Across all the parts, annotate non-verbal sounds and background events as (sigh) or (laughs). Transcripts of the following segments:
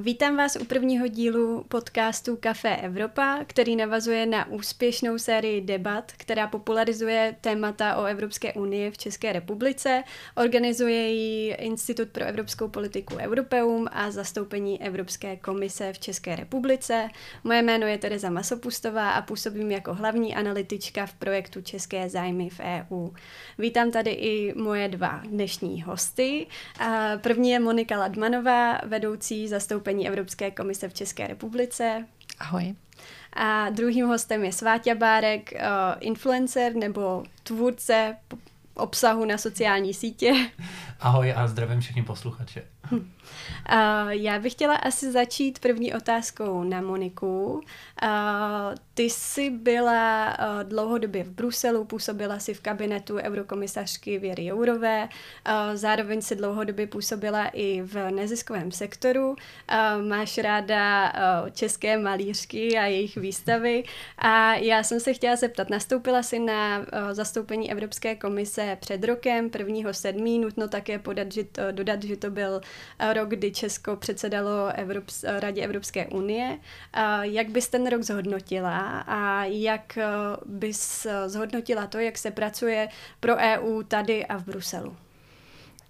Vítám vás u prvního dílu podcastu Café Evropa, který navazuje na úspěšnou sérii debat, která popularizuje témata o Evropské unii v České republice. Organizuje ji Institut pro evropskou politiku Europeum a zastoupení Evropské komise v České republice. Moje jméno je Tereza Masopustová a působím jako hlavní analytička v projektu České zájmy v EU. Vítám tady i moje dva dnešní hosty. První je Monika Ladmanová, vedoucí zastoupení Evropské komise v České republice. Ahoj. A druhým hostem je Sváťa Bárek, uh, influencer nebo tvůrce obsahu na sociální sítě. Ahoj a zdravím všechny posluchače. Uh, já bych chtěla asi začít první otázkou na Moniku. Uh, ty jsi byla uh, dlouhodobě v Bruselu, působila si v kabinetu eurokomisařky Věry Jourové, zároveň si dlouhodobě působila i v neziskovém sektoru. Máš ráda české malířky a jejich výstavy a já jsem se chtěla zeptat, nastoupila si na zastoupení Evropské komise před rokem, prvního sedmí, nutno také podat, že to, dodat, že to byl rok, kdy Česko předsedalo Evrops- Radě Evropské unie. Jak bys ten rok zhodnotila a jak bys zhodnotila to, jak se pracuje pro EU tady a v Bruselu?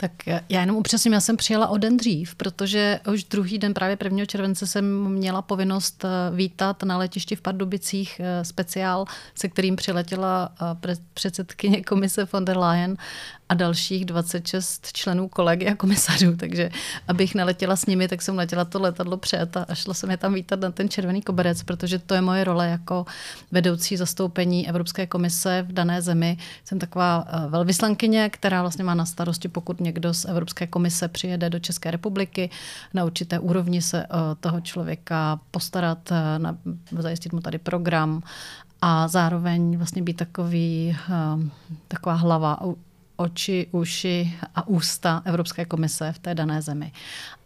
Tak já jenom upřesním, já jsem přijela o den dřív, protože už druhý den, právě 1. července, jsem měla povinnost eh, vítat na letišti v Pardubicích eh, speciál, se kterým přiletěla eh, předsedkyně komise von der Leyen a dalších 26 členů kolegy a komisařů, takže abych neletěla s nimi, tak jsem letěla to letadlo před a šla jsem je tam vítat na ten červený koberec, protože to je moje role jako vedoucí zastoupení Evropské komise v dané zemi. Jsem taková eh, velvyslankyně, která vlastně má na starosti, pokud někdo z Evropské komise přijede do České republiky, na určité úrovni se eh, toho člověka postarat, eh, na, zajistit mu tady program a zároveň vlastně být takový, taková hlava oči, uši a ústa Evropské komise v té dané zemi.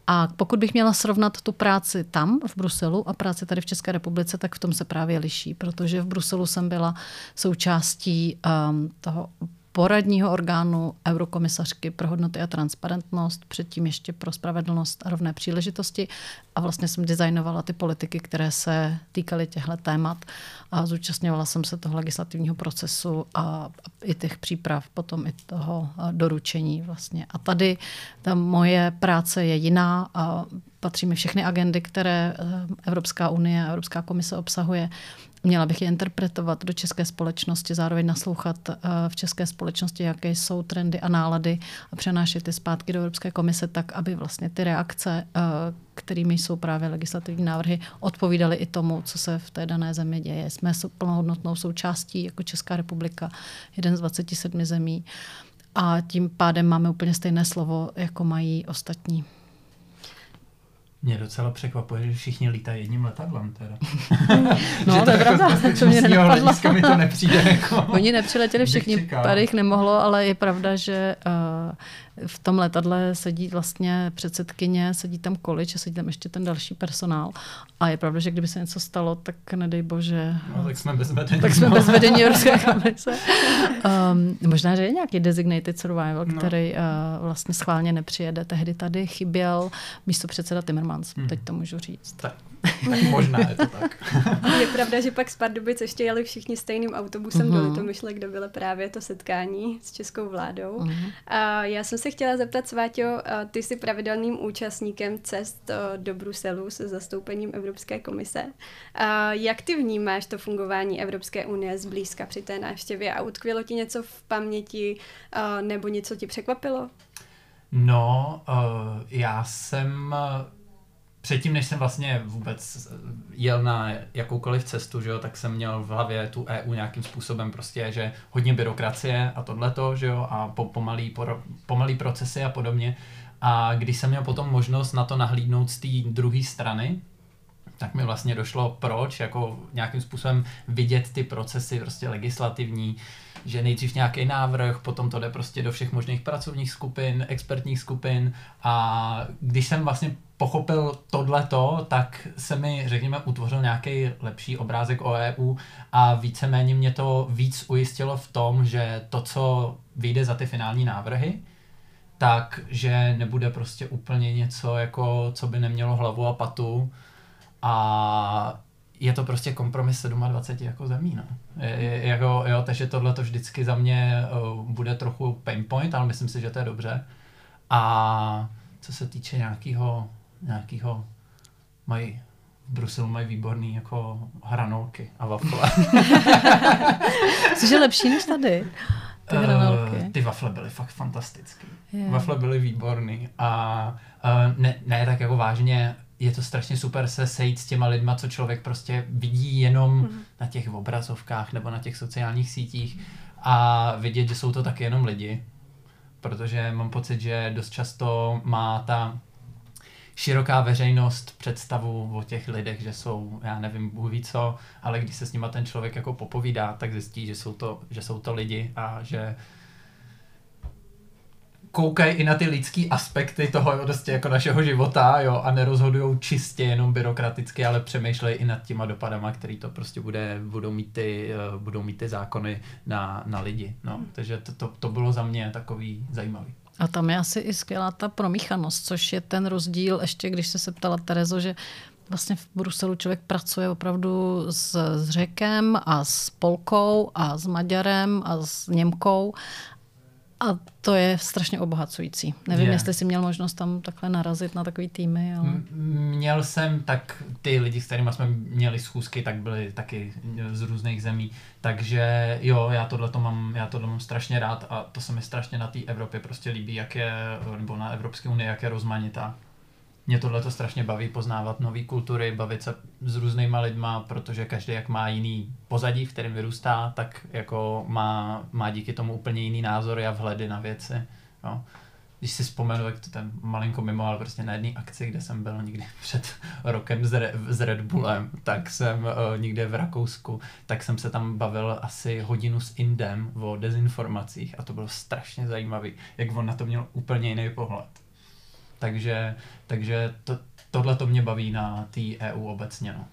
A pokud bych měla srovnat tu práci tam v Bruselu a práci tady v České republice, tak v tom se právě liší, protože v Bruselu jsem byla součástí um, toho poradního orgánu Eurokomisařky pro hodnoty a transparentnost, předtím ještě pro spravedlnost a rovné příležitosti. A vlastně jsem designovala ty politiky, které se týkaly těchto témat a zúčastňovala jsem se toho legislativního procesu a i těch příprav, potom i toho doručení vlastně. A tady ta moje práce je jiná a patří mi všechny agendy, které eh, Evropská unie a Evropská komise obsahuje. Měla bych je interpretovat do české společnosti, zároveň naslouchat eh, v české společnosti, jaké jsou trendy a nálady a přenášet ty zpátky do Evropské komise tak, aby vlastně ty reakce, eh, kterými jsou právě legislativní návrhy, odpovídaly i tomu, co se v té dané zemi děje. Jsme plnohodnotnou součástí jako Česká republika, jeden z 27 zemí a tím pádem máme úplně stejné slovo, jako mají ostatní. Mě docela překvapuje, že všichni lítají jedním letadlem teda. (laughs) no, to je pravda, (laughs) to mě nenapadlo. mi to nepřijde jako... Oni nepřiletěli všichni, pár jich nemohlo, ale je pravda, že uh, v tom letadle sedí vlastně předsedkyně, sedí tam količ a sedí tam ještě ten další personál. A je pravda, že kdyby se něco stalo, tak nedej bože. No, tak jsme bez vedení. Tak jsme bez vedení (laughs) Evropské komise. Um, možná, že je nějaký designated survival, no. který uh, vlastně schválně nepřijede. Tehdy tady chyběl místo předseda Timmermans, hmm. teď to můžu říct. Tak, tak možná je to tak. (laughs) je pravda, že pak z Pardubic ještě jeli všichni stejným autobusem mm-hmm. do Litomyšle, kde bylo právě to setkání s českou vládou. Mm-hmm. A já jsem se chtěla zeptat, Sváťo, ty jsi pravidelným účastníkem cest do Bruselu se zastoupením Evropské komise. Jak ty vnímáš to fungování Evropské unie zblízka při té návštěvě a utkvělo ti něco v paměti nebo něco ti překvapilo? No, já jsem předtím, než jsem vlastně vůbec jel na jakoukoliv cestu, že jo, tak jsem měl v hlavě tu EU nějakým způsobem prostě, že hodně byrokracie a tohleto, že jo, a po, pomalý, po, pomalý procesy a podobně. A když jsem měl potom možnost na to nahlídnout z té druhé strany, tak mi vlastně došlo proč, jako nějakým způsobem vidět ty procesy prostě legislativní, že nejdřív nějaký návrh, potom to jde prostě do všech možných pracovních skupin, expertních skupin a když jsem vlastně pochopil tohleto, tak se mi, řekněme, utvořil nějaký lepší obrázek o EU a víceméně mě to víc ujistilo v tom, že to, co vyjde za ty finální návrhy, tak, že nebude prostě úplně něco, jako, co by nemělo hlavu a patu a je to prostě kompromis 27 jako zemí, no. Je, je, jako, jo, takže tohle to vždycky za mě uh, bude trochu pain point, ale myslím si, že to je dobře. A co se týče nějakého, nějakého mají v Bruselu mají výborný jako hranolky a wafle. (laughs) Což je lepší než tady. Ty hranolky. Uh, ty wafle byly fakt fantastický. Yeah. Wafle byly výborný a uh, ne, ne tak jako vážně, je to strašně super se sejít s těma lidma, co člověk prostě vidí jenom mm. na těch obrazovkách nebo na těch sociálních sítích a vidět, že jsou to taky jenom lidi. Protože mám pocit, že dost často má ta široká veřejnost představu o těch lidech, že jsou, já nevím, Bůh ví co, ale když se s nima ten člověk jako popovídá, tak zjistí, že jsou to, že jsou to lidi a že koukají i na ty lidský aspekty toho prostě jako našeho života, jo, a nerozhodují čistě jenom byrokraticky, ale přemýšlejí i nad těma dopadama, který to prostě bude, budou mít ty, uh, budou mít ty zákony na, na lidi, no. Takže to, to, to bylo za mě takový zajímavý. A tam je asi i skvělá ta promíchanost, což je ten rozdíl, ještě když se se ptala Terezo, že vlastně v Bruselu člověk pracuje opravdu s, s Řekem a s Polkou a s Maďarem a s Němkou a to je strašně obohacující. Nevím, je. jestli jsi měl možnost tam takhle narazit na takový týmy. Ale... Měl jsem, tak ty lidi, s kterými jsme měli schůzky, tak byli taky z různých zemí. Takže jo, já tohle to mám, já tohle mám strašně rád a to se mi strašně na té Evropě prostě líbí, jak je, nebo na Evropské unii, jak je rozmanitá mě tohle to strašně baví poznávat nové kultury, bavit se s různýma lidma, protože každý jak má jiný pozadí, v kterém vyrůstá, tak jako má, má díky tomu úplně jiný názory a vhledy na věci. Jo. Když si vzpomenu, jak to ten malinko mimo, ale prostě na jedné akci, kde jsem byl někdy (laughs) před rokem s, Re, s Red Bullem, tak jsem uh, někde v Rakousku, tak jsem se tam bavil asi hodinu s Indem o dezinformacích a to bylo strašně zajímavé, jak on na to měl úplně jiný pohled. Takže, takže to, tohle to mě baví na té EU obecně. No.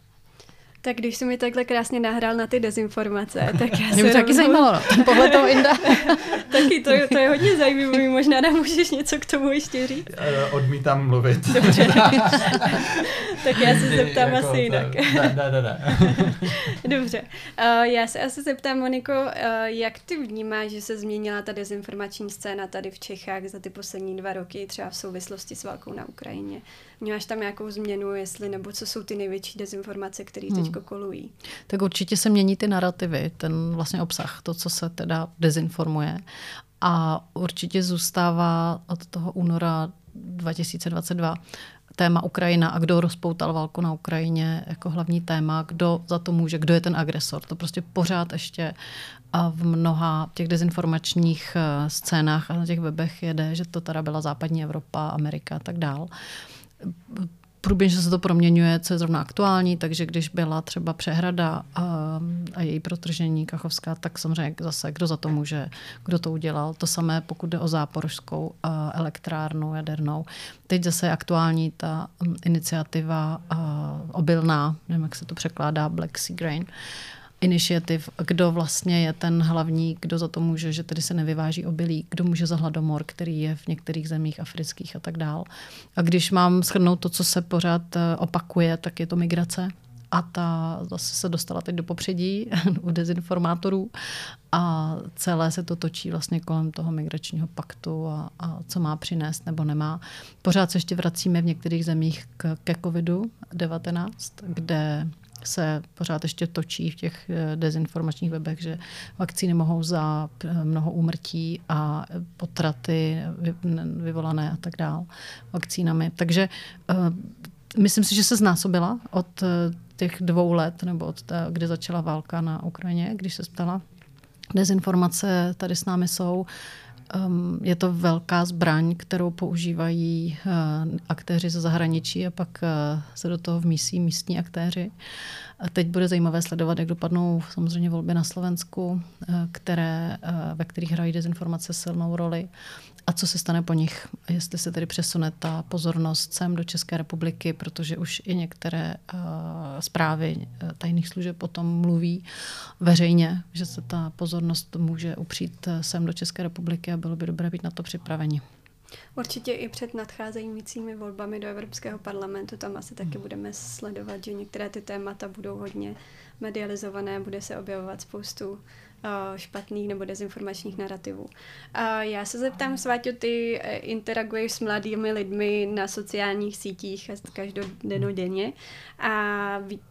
Tak když jsi mi takhle krásně nahrál na ty dezinformace, (laughs) tak já Mě by taky zajímalo, no, ten pohled toho Inda. (laughs) taky, to, to je hodně zajímavé, možná nám můžeš něco k tomu ještě říct. Uh, odmítám mluvit. Dobře. (laughs) tak já se zeptám jako asi jinak. Ne, ne, ne. Dobře. Uh, já se asi zeptám, Moniko, uh, jak ty vnímáš, že se změnila ta dezinformační scéna tady v Čechách za ty poslední dva roky, třeba v souvislosti s válkou na Ukrajině? Vnímáš tam nějakou změnu, jestli, nebo co jsou ty největší dezinformace, které hmm. teď kolují? Tak určitě se mění ty narrativy, ten vlastně obsah, to, co se teda dezinformuje. A určitě zůstává od toho února 2022 téma Ukrajina a kdo rozpoutal válku na Ukrajině jako hlavní téma, kdo za to může, kdo je ten agresor. To prostě pořád ještě a v mnoha těch dezinformačních eh, scénách a na těch webech jede, že to teda byla západní Evropa, Amerika a tak dál průběžně se to proměňuje, co je zrovna aktuální, takže když byla třeba přehrada a, a její protržení Kachovská, tak samozřejmě zase, kdo za to může, kdo to udělal. To samé, pokud jde o záporožskou elektrárnu jadernou. Teď zase je aktuální ta um, iniciativa obilná, nevím, jak se to překládá, Black Sea Grain, iniciativ, kdo vlastně je ten hlavní, kdo za to může, že tedy se nevyváží obilí, kdo může za hladomor, který je v některých zemích afrických a tak dál. A když mám shrnout to, co se pořád eh, opakuje, tak je to migrace. A ta zase se dostala teď do popředí (laughs) u dezinformátorů a celé se to točí vlastně kolem toho migračního paktu a, a co má přinést nebo nemá. Pořád se ještě vracíme v některých zemích k, ke COVID-19, kde se pořád ještě točí v těch eh, dezinformačních webech, že vakcíny mohou za eh, mnoho úmrtí a potraty vyvolané a tak dál vakcínami. Takže eh, myslím si, že se znásobila od těch dvou let, nebo od té, kdy začala válka na Ukrajině, když se stala. Dezinformace tady s námi jsou. Um, je to velká zbraň, kterou používají uh, aktéři ze zahraničí a pak uh, se do toho vmísí místní aktéři. A teď bude zajímavé sledovat, jak dopadnou samozřejmě volby na Slovensku, uh, které, ve kterých hrají dezinformace silnou roli a co se stane po nich. Jestli se tedy přesune ta pozornost sem do České republiky, protože už i některé uh, zprávy uh, tajných služeb o tom mluví veřejně, že se ta pozornost může upřít sem do České republiky a bylo by dobré být na to připraveni. Určitě i před nadcházejícími volbami do Evropského parlamentu tam asi taky hmm. budeme sledovat, že některé ty témata budou hodně medializované, bude se objevovat spoustu špatných nebo dezinformačních narrativů. Já se zeptám, Sváťo, ty eh, interaguješ s mladými lidmi na sociálních sítích každodenně a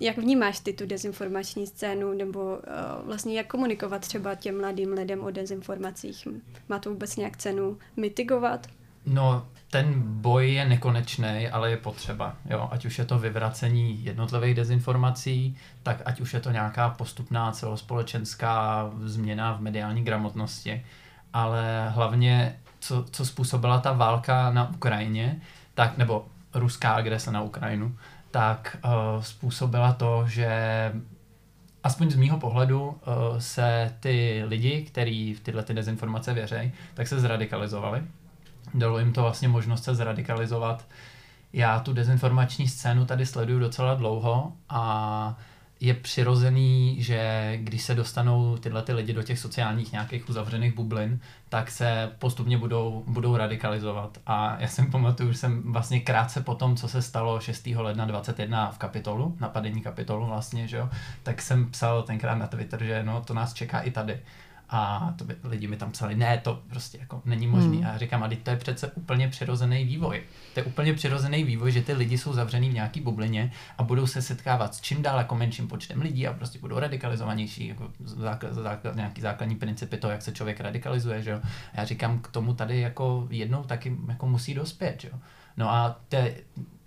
jak vnímáš ty tu dezinformační scénu nebo eh, vlastně jak komunikovat třeba těm mladým lidem o dezinformacích? Má to vůbec nějak cenu mitigovat? No, ten boj je nekonečný, ale je potřeba. Jo? Ať už je to vyvracení jednotlivých dezinformací, tak ať už je to nějaká postupná celospolečenská změna v mediální gramotnosti, ale hlavně, co, co způsobila ta válka na Ukrajině, tak, nebo ruská agrese na Ukrajinu, tak uh, způsobila to, že aspoň z mýho pohledu uh, se ty lidi, kteří v tyhle ty dezinformace věří, tak se zradikalizovali dalo jim to vlastně možnost se zradikalizovat. Já tu dezinformační scénu tady sleduju docela dlouho a je přirozený, že když se dostanou tyhle ty lidi do těch sociálních nějakých uzavřených bublin, tak se postupně budou, budou radikalizovat. A já jsem pamatuju, že jsem vlastně krátce po tom, co se stalo 6. ledna 21 v kapitolu, napadení kapitolu vlastně, že jo, tak jsem psal tenkrát na Twitter, že no, to nás čeká i tady. A to by, lidi mi tam psali, ne, to prostě jako není možný. Hmm. A já říkám, a to je přece úplně přirozený vývoj. To je úplně přirozený vývoj, že ty lidi jsou zavřený v nějaký bublině a budou se setkávat s čím dál jako menším počtem lidí a prostě budou radikalizovanější, jako základ, základ, nějaký základní principy toho, jak se člověk radikalizuje, že jo. A já říkám, k tomu tady jako jednou taky jako musí dospět, že jo. No a te,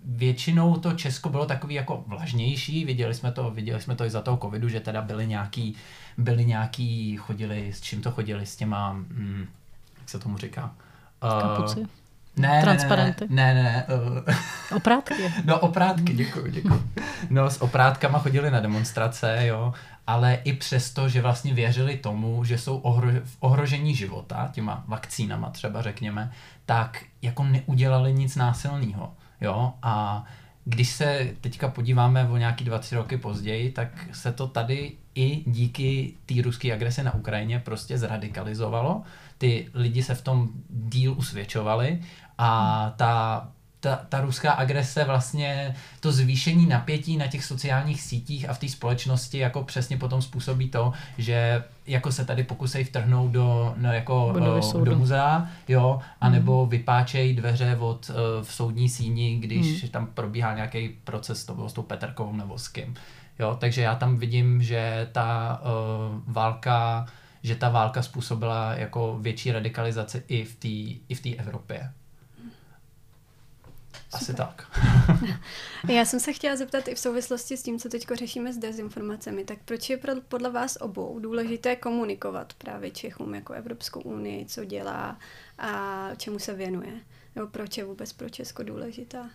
většinou to Česko bylo takový jako vlažnější, viděli jsme to, viděli jsme to i za toho covidu, že teda byly nějaký, byly nějaký, chodili, s čím to chodili, s těma, hm, jak se tomu říká? Kapuci. Uh, ne, Transparenty. Ne, ne, ne. Uh, (laughs) oprátky. no oprátky, děkuji, děkuji. No s oprátkama chodili na demonstrace, jo, ale i přesto, že vlastně věřili tomu, že jsou ohro- v ohrožení života, těma vakcínama třeba řekněme, tak jako neudělali nic násilného. Jo? A když se teďka podíváme o nějaký 20 roky později, tak se to tady i díky té ruské agresi na Ukrajině prostě zradikalizovalo. Ty lidi se v tom díl usvědčovali a ta ta, ta ruská agrese vlastně to zvýšení napětí na těch sociálních sítích a v té společnosti jako přesně potom způsobí to, že jako se tady pokusej vtrhnout do, no, jako, o, do muzea, jo, anebo hmm. vypáčej dveře od uh, v soudní síni, když hmm. tam probíhá nějaký proces, to bylo s tou Petrkovou nebo s kým. Jo, takže já tam vidím, že ta uh, válka že ta válka způsobila jako větší radikalizaci i v té i v té Evropě. Asi tak. (laughs) Já jsem se chtěla zeptat i v souvislosti s tím, co teď řešíme s dezinformacemi, tak proč je podle vás obou důležité komunikovat právě Čechům jako Evropskou unii, co dělá a čemu se věnuje? Nebo proč je vůbec pro Česko důležitá?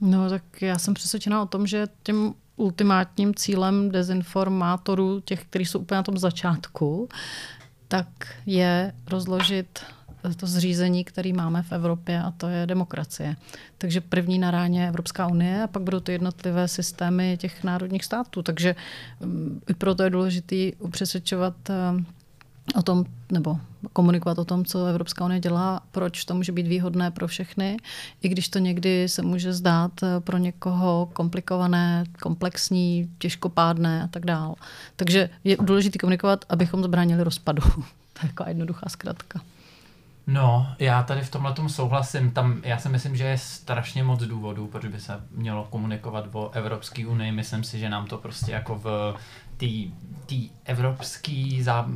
No tak já jsem přesvědčená o tom, že tím ultimátním cílem dezinformátorů, těch, kteří jsou úplně na tom začátku, tak je rozložit to zřízení, který máme v Evropě, a to je demokracie. Takže první na ráně Evropská unie a pak budou to jednotlivé systémy těch národních států. Takže mm, i proto je důležité upřesvědčovat eh, o tom, nebo komunikovat o tom, co Evropská unie dělá, proč to může být výhodné pro všechny, i když to někdy se může zdát eh, pro někoho komplikované, komplexní, těžkopádné a tak dále. Takže je důležité komunikovat, abychom zbránili rozpadu. (laughs) to je jako jednoduchá zkratka. No, já tady v tomhle tom souhlasím. Tam, já si myslím, že je strašně moc důvodů, proč by se mělo komunikovat o Evropské unii. Myslím si, že nám to prostě jako v té evropské zá,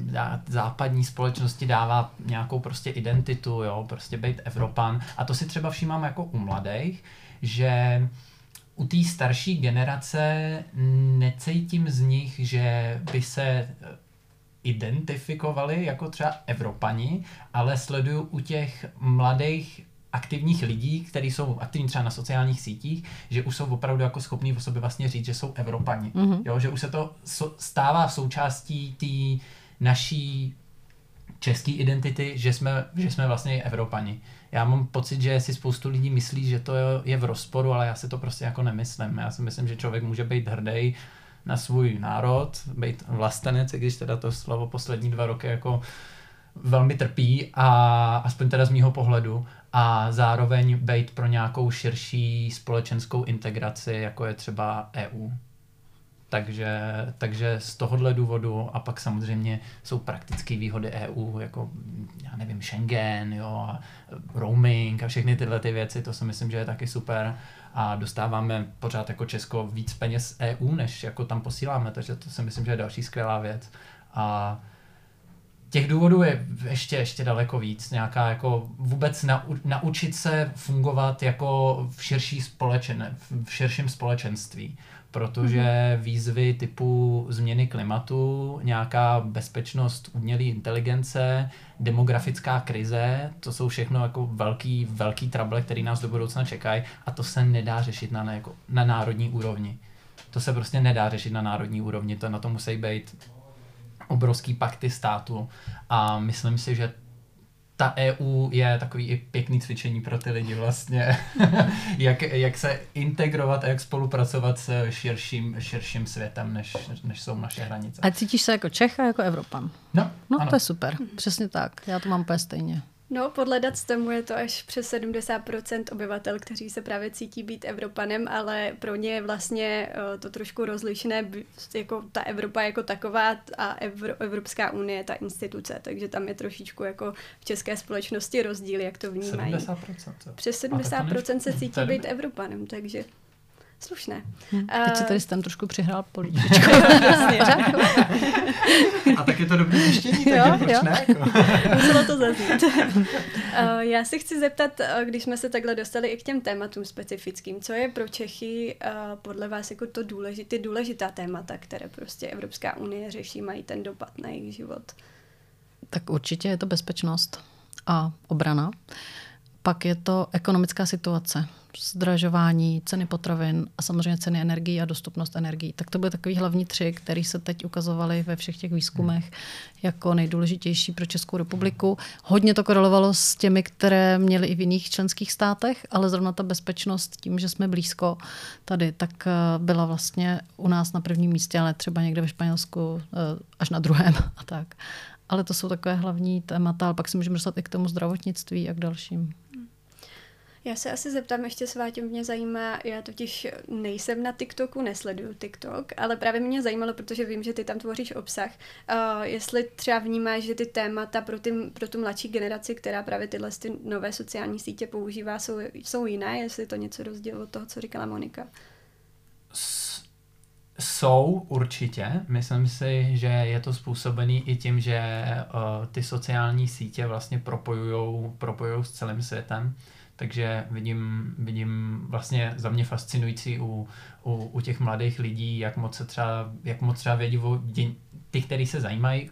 západní společnosti dává nějakou prostě identitu, jo, prostě být Evropan. A to si třeba všímám jako u mladých, že u té starší generace necítím z nich, že by se identifikovali jako třeba Evropani, ale sleduju u těch mladých aktivních lidí, kteří jsou aktivní třeba na sociálních sítích, že už jsou opravdu jako schopní o sobě vlastně říct, že jsou Evropani. Mm-hmm. Jo, že už se to stává součástí té naší české identity, že jsme, že jsme vlastně Evropani. Já mám pocit, že si spoustu lidí myslí, že to je v rozporu, ale já si to prostě jako nemyslím. Já si myslím, že člověk může být hrdý na svůj národ, být vlastenec, i když teda to slovo poslední dva roky jako velmi trpí a aspoň teda z mýho pohledu a zároveň být pro nějakou širší společenskou integraci, jako je třeba EU. Takže, takže z tohohle důvodu a pak samozřejmě jsou praktické výhody EU, jako já nevím, Schengen, jo, a roaming a všechny tyhle ty věci, to si myslím, že je taky super a dostáváme pořád jako Česko víc peněz EU, než jako tam posíláme, takže to si myslím, že je další skvělá věc. A těch důvodů je ještě, ještě daleko víc. Nějaká jako vůbec nau, naučit se fungovat jako v, širší společen, v širším společenství protože mm-hmm. výzvy typu změny klimatu, nějaká bezpečnost umělé inteligence, demografická krize, to jsou všechno jako velký, velký trable, který nás do budoucna čekají a to se nedá řešit na, jako, na národní úrovni. To se prostě nedá řešit na národní úrovni, to na to musí být obrovský pakty státu a myslím si, že ta EU je takový i pěkný cvičení pro ty lidi vlastně, (laughs) jak, jak se integrovat a jak spolupracovat s širším, širším světem, než, než jsou naše hranice. A cítíš se jako Čech a jako Evropan? No, no to je super, přesně tak, já to mám úplně stejně. No, podle dat z tomu je to až přes 70% obyvatel, kteří se právě cítí být Evropanem, ale pro ně je vlastně uh, to trošku rozlišné, jako ta Evropa jako taková a Evro, Evropská unie, ta instituce, takže tam je trošičku jako v české společnosti rozdíl, jak to vnímají. 70%? Přes 70% se cítí být Evropanem, takže slušné. Hm. Teď se tady tam trošku přihrál políčečko. (laughs) A tak je to dobrý zjištění, takže jo, proč jo. ne? Jako? Muselo to zaznít. uh, já si chci zeptat, uh, když jsme se takhle dostali i k těm tématům specifickým, co je pro Čechy uh, podle vás jako to důležité, ty důležitá témata, které prostě Evropská unie řeší, mají ten dopad na jejich život? Tak určitě je to bezpečnost a obrana. Pak je to ekonomická situace zdražování, ceny potravin a samozřejmě ceny energií a dostupnost energií. Tak to byly takový hlavní tři, které se teď ukazovaly ve všech těch výzkumech jako nejdůležitější pro Českou republiku. Hodně to korelovalo s těmi, které měly i v jiných členských státech, ale zrovna ta bezpečnost tím, že jsme blízko tady, tak eh, byla vlastně u nás na prvním místě, ale třeba někde ve Španělsku eh, až na druhém (laughs) a tak. Ale to jsou takové hlavní témata, ale pak si můžeme dostat i k tomu zdravotnictví a k dalším. Já se asi zeptám, ještě s Váťem mě zajímá, já totiž nejsem na TikToku, nesleduju TikTok, ale právě mě zajímalo, protože vím, že ty tam tvoříš obsah, uh, jestli třeba vnímáš, že ty témata pro, ty, pro tu mladší generaci, která právě tyhle ty nové sociální sítě používá, jsou, jsou jiné, jestli to něco rozdíl od toho, co říkala Monika. jsou určitě. Myslím si, že je to způsobený i tím, že uh, ty sociální sítě vlastně propojujou, s celým světem. Takže vidím, vidím vlastně za mě fascinující u, u, u těch mladých lidí, jak moc, se třeba, jak moc třeba vědí o děň, ty, kteří se zajímají,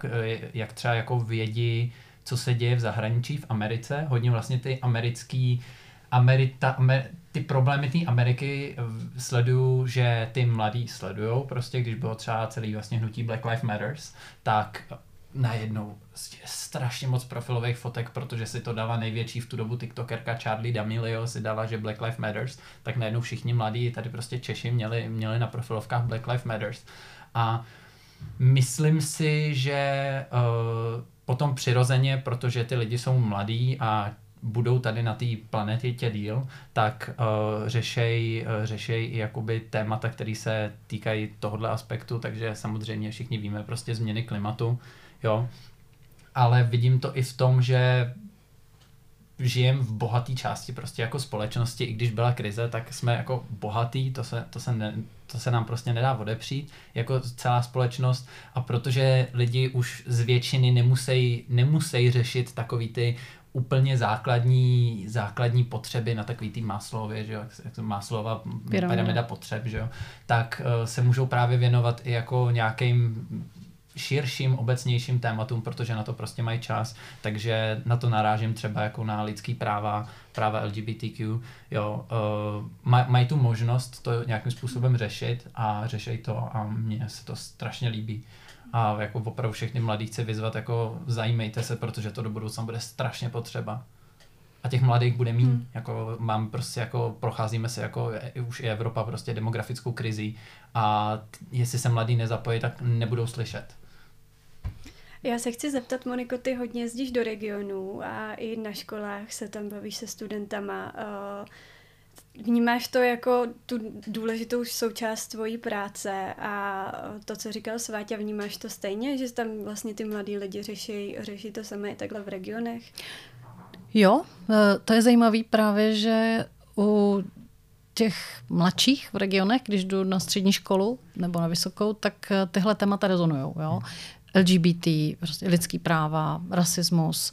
jak třeba jako vědí, co se děje v zahraničí, v Americe. Hodně vlastně ty americký, Amerita, Amer, ty problémy té Ameriky sleduju, že ty mladí sledujou, prostě když bylo třeba celý vlastně hnutí Black Lives Matters, tak najednou strašně moc profilových fotek, protože si to dala největší v tu dobu tiktokerka Charlie D'Amelio si dala, že Black Lives Matters, tak najednou všichni mladí, tady prostě Češi měli, měli na profilovkách Black Lives Matters. A myslím si, že uh, potom přirozeně, protože ty lidi jsou mladí a budou tady na té planetě díl, tak uh, řešej, uh, řešej i jakoby témata, které se týkají tohohle aspektu, takže samozřejmě všichni víme prostě změny klimatu, jo. Ale vidím to i v tom, že žijem v bohaté části prostě jako společnosti, i když byla krize, tak jsme jako bohatý, to se, to se, ne, to se nám prostě nedá odepřít, jako celá společnost. A protože lidi už z většiny nemusí, nemusí řešit takový ty úplně základní, základní potřeby na takový tý Maslově, že jo, jak to Maslova pyramida. potřeb, že jo, tak uh, se můžou právě věnovat i jako nějakým širším, obecnějším tématům, protože na to prostě mají čas, takže na to narážím třeba jako na lidský práva, práva LGBTQ, jo, uh, maj, mají tu možnost to nějakým způsobem řešit a řešej to a mně se to strašně líbí. A jako opravdu všechny mladí chci vyzvat, jako zajímejte se, protože to do budoucna bude strašně potřeba. A těch mladých bude mít. Hmm. Jako mám prostě jako, procházíme se jako už i Evropa prostě demografickou krizi a jestli se mladí nezapojí, tak nebudou slyšet. Já se chci zeptat, Moniko, ty hodně jezdíš do regionů a i na školách se tam bavíš se studentama. Vnímáš to jako tu důležitou součást tvojí práce a to, co říkal Sváťa, vnímáš to stejně, že tam vlastně ty mladí lidi řeší, řeší to samé takhle v regionech? Jo, e, to je zajímavé právě, že u těch mladších v regionech, když jdu na střední školu nebo na vysokou, tak e, tyhle témata rezonují. Jo? LGBT, prostě lidský práva, rasismus,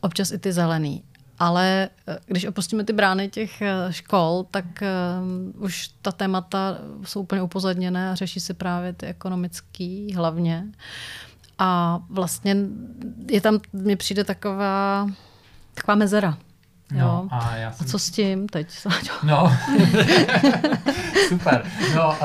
občas i ty zelený. Ale e, když opustíme ty brány těch škol, tak uh, už ta témata jsou úplně upozadněné a řeší se právě ty ekonomický hlavně. A vlastně je tam, mně přijde taková taková mezera. No, jo. a, já jsem... a co s tím teď, No, (laughs) super. No, uh,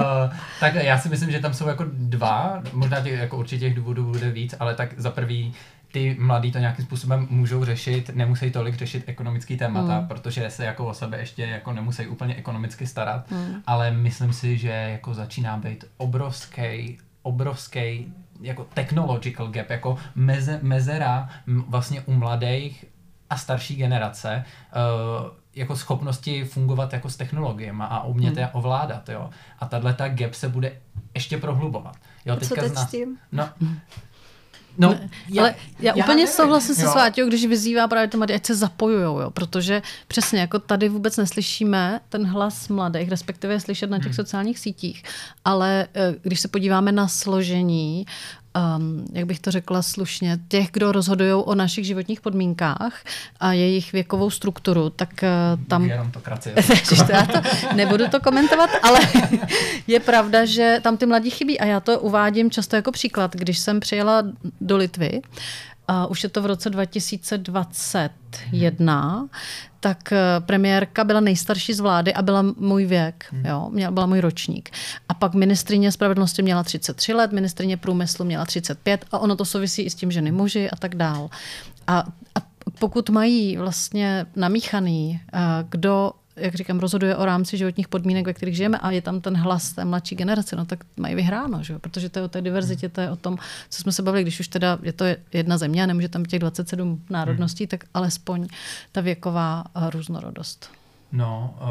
tak já si myslím, že tam jsou jako dva, možná těch, jako určitě těch důvodů bude víc, ale tak za prvý ty mladí to nějakým způsobem můžou řešit, nemusí tolik řešit ekonomický témata, mm. protože se jako o sebe ještě jako nemusí úplně ekonomicky starat, mm. ale myslím si, že jako začíná být obrovský, obrovský jako technological gap, jako meze, mezera vlastně u mladých a starší generace uh, jako schopnosti fungovat jako s technologiemi a umět hmm. je ovládat, jo. A tahle ta gap se bude ještě prohlubovat. Jo, teďka Co teď zna... s tím? No, No, ne, já, ale já, já úplně nevím. souhlasím se Sváťou, když vyzývá právě ty mladí, ať se zapojujou, jo, protože přesně jako tady vůbec neslyšíme ten hlas mladých, respektive slyšet na těch hmm. sociálních sítích, ale eh, když se podíváme na složení um, jak bych to řekla slušně, těch, kdo rozhodují o našich životních podmínkách a jejich věkovou strukturu, tak uh, tam... (laughs) já to, nebudu to komentovat, ale (laughs) je pravda, že tam ty mladí chybí a já to uvádím často jako příklad. Když jsem přijela do Litvy, Uh, už je to v roce 2021, tak uh, premiérka byla nejstarší z vlády a byla můj věk, hmm. jo, měla, byla můj ročník. A pak ministrině spravedlnosti měla 33 let, ministrině průmyslu měla 35 a ono to souvisí i s tím, že nemuži a tak dál. A, a pokud mají vlastně namíchaný, uh, kdo jak říkám, rozhoduje o rámci životních podmínek, ve kterých žijeme a je tam ten hlas té mladší generace, no tak mají vyhráno, že? protože to je o té diverzitě, to je o tom, co jsme se bavili, když už teda je to jedna země a nemůže tam těch 27 národností, hmm. tak alespoň ta věková eh, různorodost. No, uh,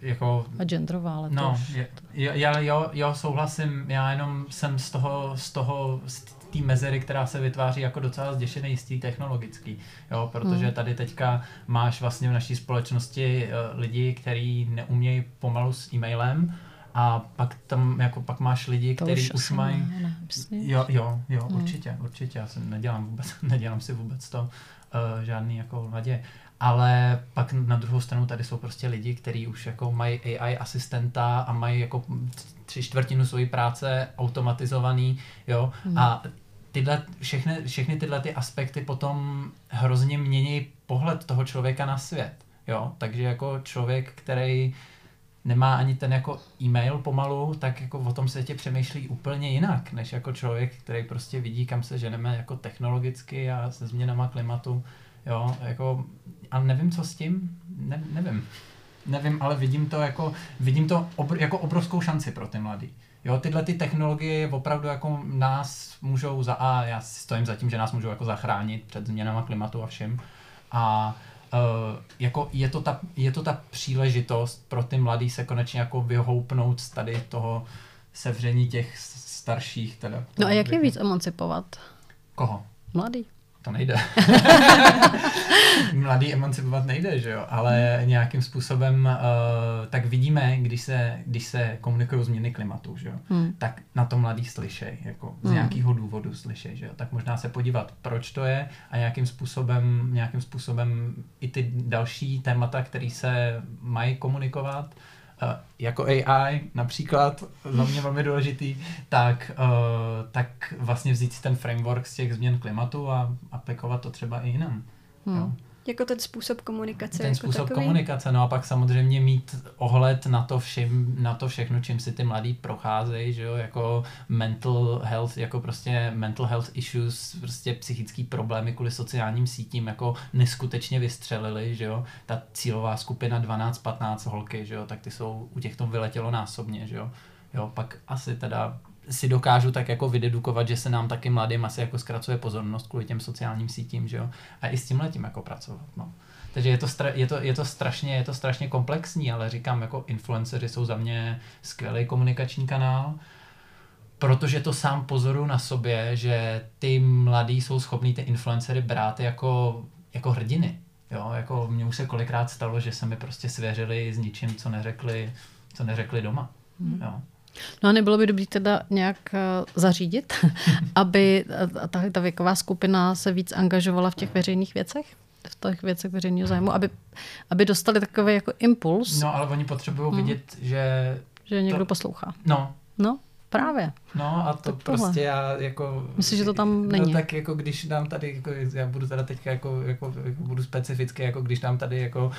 jako... A genderová, ale no, to je, já, jo, jo, souhlasím, já jenom jsem z toho, z toho, z té mezery, která se vytváří jako docela zděšený jistý technologický, jo, protože hmm. tady teďka máš vlastně v naší společnosti uh, lidi, kteří neumějí pomalu s e-mailem, a pak tam jako pak máš lidi, kteří už, už mají... Ne, jo, jo, jo, hmm. určitě, určitě. Já se nedělám vůbec, (laughs) nedělám si vůbec to uh, žádný jako naděje ale pak na druhou stranu tady jsou prostě lidi, kteří už jako mají AI asistenta a mají jako tři čtvrtinu své práce automatizovaný, jo, hmm. a tyhle, všechny, všechny tyhle ty aspekty potom hrozně mění pohled toho člověka na svět, jo, takže jako člověk, který nemá ani ten jako e-mail pomalu, tak jako o tom světě přemýšlí úplně jinak, než jako člověk, který prostě vidí, kam se ženeme jako technologicky a se změnama klimatu, jo, jako a nevím, co s tím, ne, nevím. Nevím, ale vidím to jako, vidím to obr, jako obrovskou šanci pro ty mladý. Jo, tyhle ty technologie opravdu jako nás můžou za a já stojím za tím, že nás můžou jako zachránit před změnama klimatu a všem. A uh, jako je to, ta, je to ta příležitost pro ty mladý se konečně jako vyhoupnout z tady toho sevření těch starších. Teda, no a jak je víc emancipovat? Koho? Mladý to nejde. (laughs) Mladý emancipovat nejde, že jo, ale nějakým způsobem uh, tak vidíme, když se, když se komunikují změny klimatu, že jo, hmm. tak na to mladý slyšej, jako z hmm. nějakého důvodu slyšej, že jo, tak možná se podívat, proč to je a nějakým způsobem, nějakým způsobem i ty další témata, které se mají komunikovat, jako AI například, za mě velmi důležitý, tak, uh, tak vlastně vzít ten framework z těch změn klimatu a aplikovat to třeba i jinam. Hmm. Jo. Jako ten způsob komunikace. Ten jako způsob takový? komunikace, no a pak samozřejmě mít ohled na to všem, na to všechno, čím si ty mladí procházejí, že jo, jako mental health, jako prostě mental health issues, prostě psychické problémy kvůli sociálním sítím, jako neskutečně vystřelili, že jo, ta cílová skupina 12-15 holky, že jo, tak ty jsou, u těch to vyletělo násobně, že jo, jo, pak asi teda si dokážu tak jako vydedukovat, že se nám taky mladým asi jako zkracuje pozornost kvůli těm sociálním sítím, že jo, a i s tím letím jako pracovat, no. Takže je to, stra- je, to, je, to strašně, je to strašně komplexní, ale říkám, jako influenceři jsou za mě skvělý komunikační kanál, protože to sám pozoru na sobě, že ty mladí jsou schopní ty influencery brát jako, jako hrdiny. Jo, jako mně už se kolikrát stalo, že se mi prostě svěřili s ničím, co neřekli, co neřekli doma. Hmm. Jo. No a nebylo by dobrý teda nějak uh, zařídit, (laughs) aby tahle ta věková skupina se víc angažovala v těch veřejných věcech? v těch věcech veřejného zájmu, aby, aby dostali takový jako impuls. No, ale oni potřebují hmm. vidět, že... Že někdo to... poslouchá. No. No, Právě. No a to tak prostě tohle. já jako... Myslíš, že to tam není? No tak jako když nám tady, jako, já budu teda teďka jako, jako, jako budu specificky, jako když nám tady jako,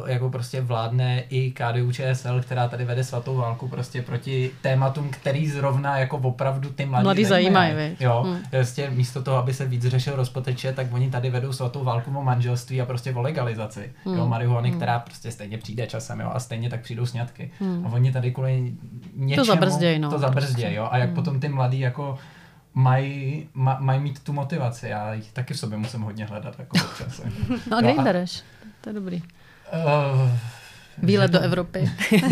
uh, jako prostě vládne i KDU ČSL, která tady vede svatou válku prostě proti tématům, který zrovna jako opravdu ty mladí, mladí zajímají. Jo, hmm. prostě místo toho, aby se víc řešil rozpoteče, tak oni tady vedou svatou válku o manželství a prostě o legalizaci. Hmm. Jo, marihuany, hmm. která prostě stejně přijde časem, jo, a stejně tak přijdou sňatky. Hmm. A oni tady kvůli něčemu... To zabrzděj, no. To zabrzdě, jo. A jak hmm. potom ty mladí jako mají, maj, mají mít tu motivaci. Já jich taky v sobě musím hodně hledat. Jako občas. (laughs) no a kde ji bereš? To je dobrý. Uh, Výlet do Evropy.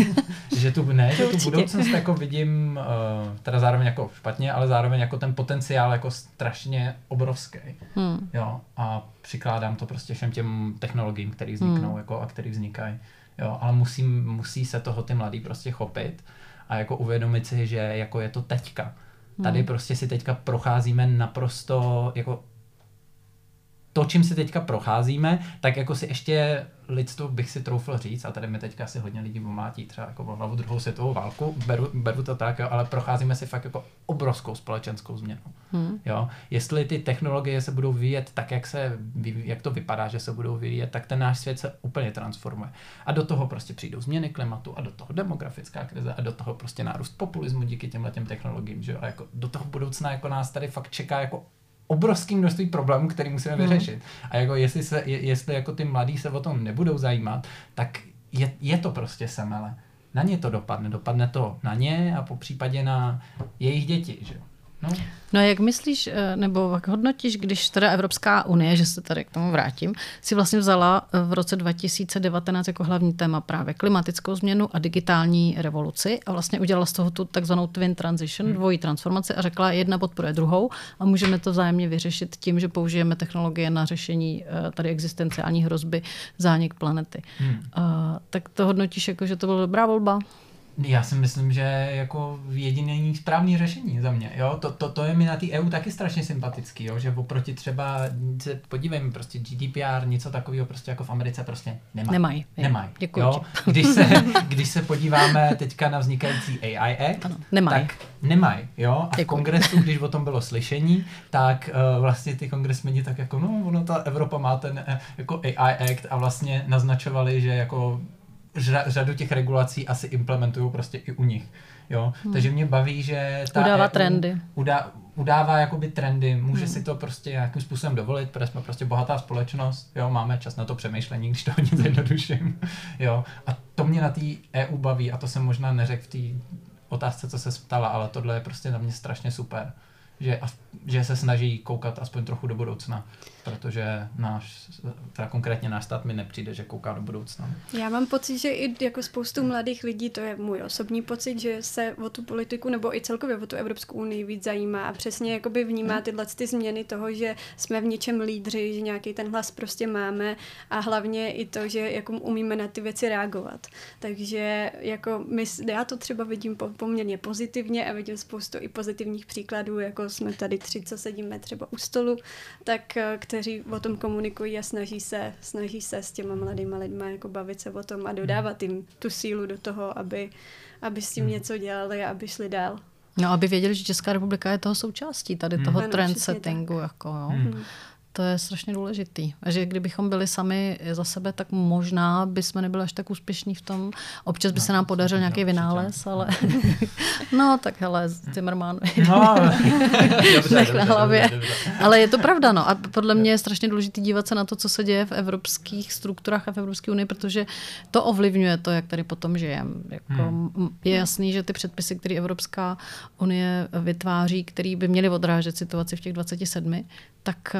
(laughs) že tu, ne, že tu budoucnost jako vidím, uh, teda zároveň jako špatně, ale zároveň jako ten potenciál jako strašně obrovský. Hmm. Jo, a přikládám to prostě všem těm technologiím, které vzniknou hmm. jako, a které vznikají. Jo, ale musí, musí se toho ty mladí prostě chopit a jako uvědomit si, že jako je to teďka. Tady hmm. prostě si teďka procházíme naprosto jako to, čím si teďka procházíme, tak jako si ještě lidstvo bych si troufl říct, a tady mi teďka asi hodně lidí pomátí třeba jako v hlavu druhou světovou válku, beru, beru to tak, jo, ale procházíme si fakt jako obrovskou společenskou změnu. Hmm. Jo? Jestli ty technologie se budou vyvíjet tak, jak, se, jak to vypadá, že se budou vyvíjet, tak ten náš svět se úplně transformuje. A do toho prostě přijdou změny klimatu, a do toho demografická krize, a do toho prostě nárůst populismu díky těmhle těm technologiím. Že jo? A jako do toho budoucna jako nás tady fakt čeká jako obrovský množství problémů, které musíme hmm. vyřešit. A jako jestli, se, jestli jako ty mladí se o tom nebudou zajímat, tak je, je to prostě semele. Na ně to dopadne. Dopadne to na ně a po případě na jejich děti. Že? No. no a jak myslíš, eh, nebo jak hodnotíš, když teda Evropská unie, že se tady k tomu vrátím, si vlastně vzala eh, v roce 2019 jako hlavní téma právě klimatickou změnu a digitální revoluci a vlastně udělala z toho tu takzvanou twin transition, hmm. dvojí transformaci a řekla, jedna podporuje druhou a můžeme to vzájemně vyřešit tím, že použijeme technologie na řešení eh, tady existenciální hrozby zánik planety. Hmm. Uh, tak to hodnotíš jako, že to byla dobrá volba? Já si myslím, že jako jediný správný řešení za mě. Jo? To, to, to je mi na té EU taky strašně sympatický, jo? že oproti třeba, se podívejme, prostě GDPR, něco takového prostě jako v Americe prostě nemají. Nemají. Nemají. Děkuji. Jo? Když, se, (laughs) když se podíváme teďka na vznikající AI Act, ano, nemají. tak nemají. Jo? A v kongresu, když o tom bylo slyšení, tak uh, vlastně ty kongresmeni tak jako, no, ono ta Evropa má ten uh, jako AI Act a vlastně naznačovali, že jako řadu těch regulací asi implementují prostě i u nich. Jo? Hmm. Takže mě baví, že ta udává EU trendy. Udá, udává jakoby trendy, může hmm. si to prostě nějakým způsobem dovolit, protože jsme prostě bohatá společnost, jo, máme čas na to přemýšlení, když to hodně zjednoduším, (laughs) jo, a to mě na té EU baví a to jsem možná neřekl v té otázce, co se ptala, ale tohle je prostě na mě strašně super že, že se snaží koukat aspoň trochu do budoucna, protože náš, teda konkrétně náš stát mi nepřijde, že kouká do budoucna. Já mám pocit, že i jako spoustu mladých lidí, to je můj osobní pocit, že se o tu politiku nebo i celkově o tu Evropskou unii víc zajímá a přesně jakoby vnímá hmm. tyhle ty změny toho, že jsme v něčem lídři, že nějaký ten hlas prostě máme a hlavně i to, že jako umíme na ty věci reagovat. Takže jako my, já to třeba vidím poměrně pozitivně a vidím spoustu i pozitivních příkladů, jako jsme tady tři, co sedíme třeba u stolu, tak eh, kteří o tom komunikují a snaží se, snaží se s těma mladýma lidma jako bavit se o tom a dodávat jim tu sílu do toho, aby, aby s tím hmm. něco dělali a aby šli dál. No, aby věděli, že Česká republika je toho součástí, tady hmm. toho trend settingu. Jako, jo. Hmm. To je strašně důležitý. A že kdybychom byli sami za sebe, tak možná bychom nebyli až tak úspěšní v tom. Občas by no, se nám podařil nějaký vynález, ale no (laughs) tak hele, Zimmerman. No, (laughs) dobře, Nech na hlavě. Dobře, dobře. Ale je to pravda, no. A podle mě je strašně důležité dívat se na to, co se děje v evropských strukturách a v Evropské unii, protože to ovlivňuje to, jak tady potom žijeme. Jako hmm. Je jasný, že ty předpisy, které Evropská unie vytváří, které by měly odrážet situaci v těch 27, tak eh,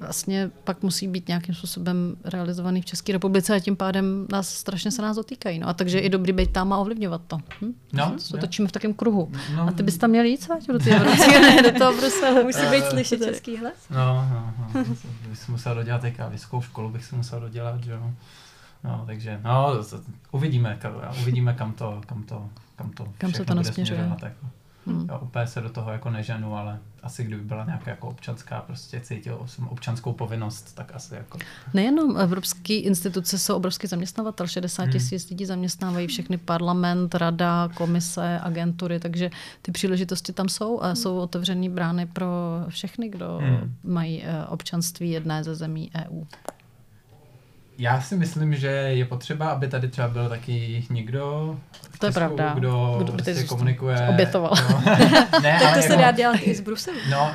vlastně pak musí být nějakým způsobem realizovaný v České republice a tím pádem nás strašně se nás dotýkají. No a takže je dobrý být tam a ovlivňovat to. Hm? No, se točíme v takém kruhu. No, a ty bys tam měl jít, co? Do té (laughs) Evropské do toho Bruselu. Musí být slyšet český hlas. No, no, no. Bych musel dodělat teďka vysokou školu, bych si musel dodělat, že jo. No, takže, no, uvidíme, uvidíme, kam to, kam to, kam to kam se to nasměřuje. Jako. Hmm. Já úplně se do toho jako neženu, ale asi kdyby byla nějaká jako občanská, prostě cítil jsem občanskou povinnost, tak asi jako... Nejenom evropské instituce jsou obrovský zaměstnavatel, 60 hmm. tisíc hmm. lidí zaměstnávají všechny parlament, rada, komise, agentury, takže ty příležitosti tam jsou a hmm. jsou otevřený brány pro všechny, kdo hmm. mají eh, občanství jedné ze zemí EU. Já si myslím, že je potřeba, aby tady třeba byl taky někdo, to je pravda. Kdo, kdo prostě komunikuje. Obětoval. No. (laughs) ne, tak to se jako... dá dělat i z Bruselu. No.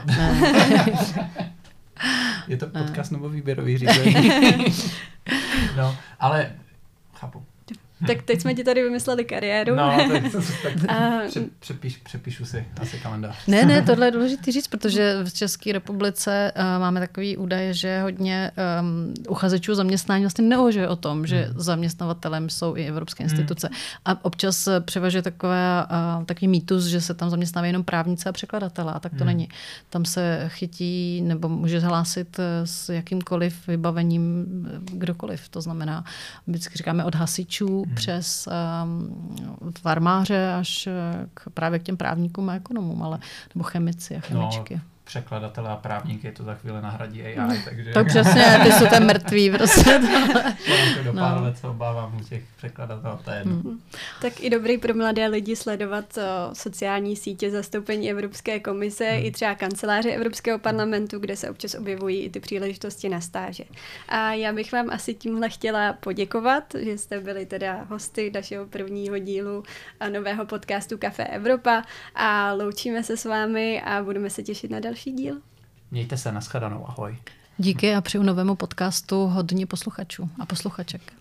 je to podcast nebo výběrový řízení. (laughs) no, ale chápu. Tak teď jsme ti tady vymysleli kariéru. No, tak, (laughs) tak a... přepíš, přepíšu si asi kalendář. Ne, ne, (laughs) tohle je důležité říct, protože v České republice uh, máme takový údaj, že hodně um, uchazečů zaměstnání vlastně neuvažuje o tom, že hmm. zaměstnavatelem jsou i evropské instituce. Hmm. A občas převažuje takové, uh, takový mýtus, že se tam zaměstnávají jenom právníci a překladatelé, a tak to hmm. není. Tam se chytí nebo může hlásit s jakýmkoliv vybavením kdokoliv. To znamená, vždycky říkáme od hasičů, hmm. přes um, farmáře až k, právě k těm právníkům a ekonomům, ale, nebo chemici a no, chemičky. No, překladatele a právníky to za chvíli nahradí AI, takže... Tak přesně, ty jsou tam mrtví prostě. (laughs) do pár no. let se obávám u těch překladatelů, to je jedno. Mm. Tak i dobrý pro mladé lidi sledovat o, sociální sítě zastoupení Evropské komise mm. i třeba kanceláře Evropského parlamentu, kde se občas objevují i ty příležitosti na stáže. A já bych vám asi tímhle chtěla poděkovat, že jste byli teda hosty našeho prvního dílu a nového podcastu Café Evropa a loučíme se s vámi a budeme se těšit na další další díl. Mějte se, nashledanou, ahoj. Díky a přeju novému podcastu hodně posluchačů a posluchaček.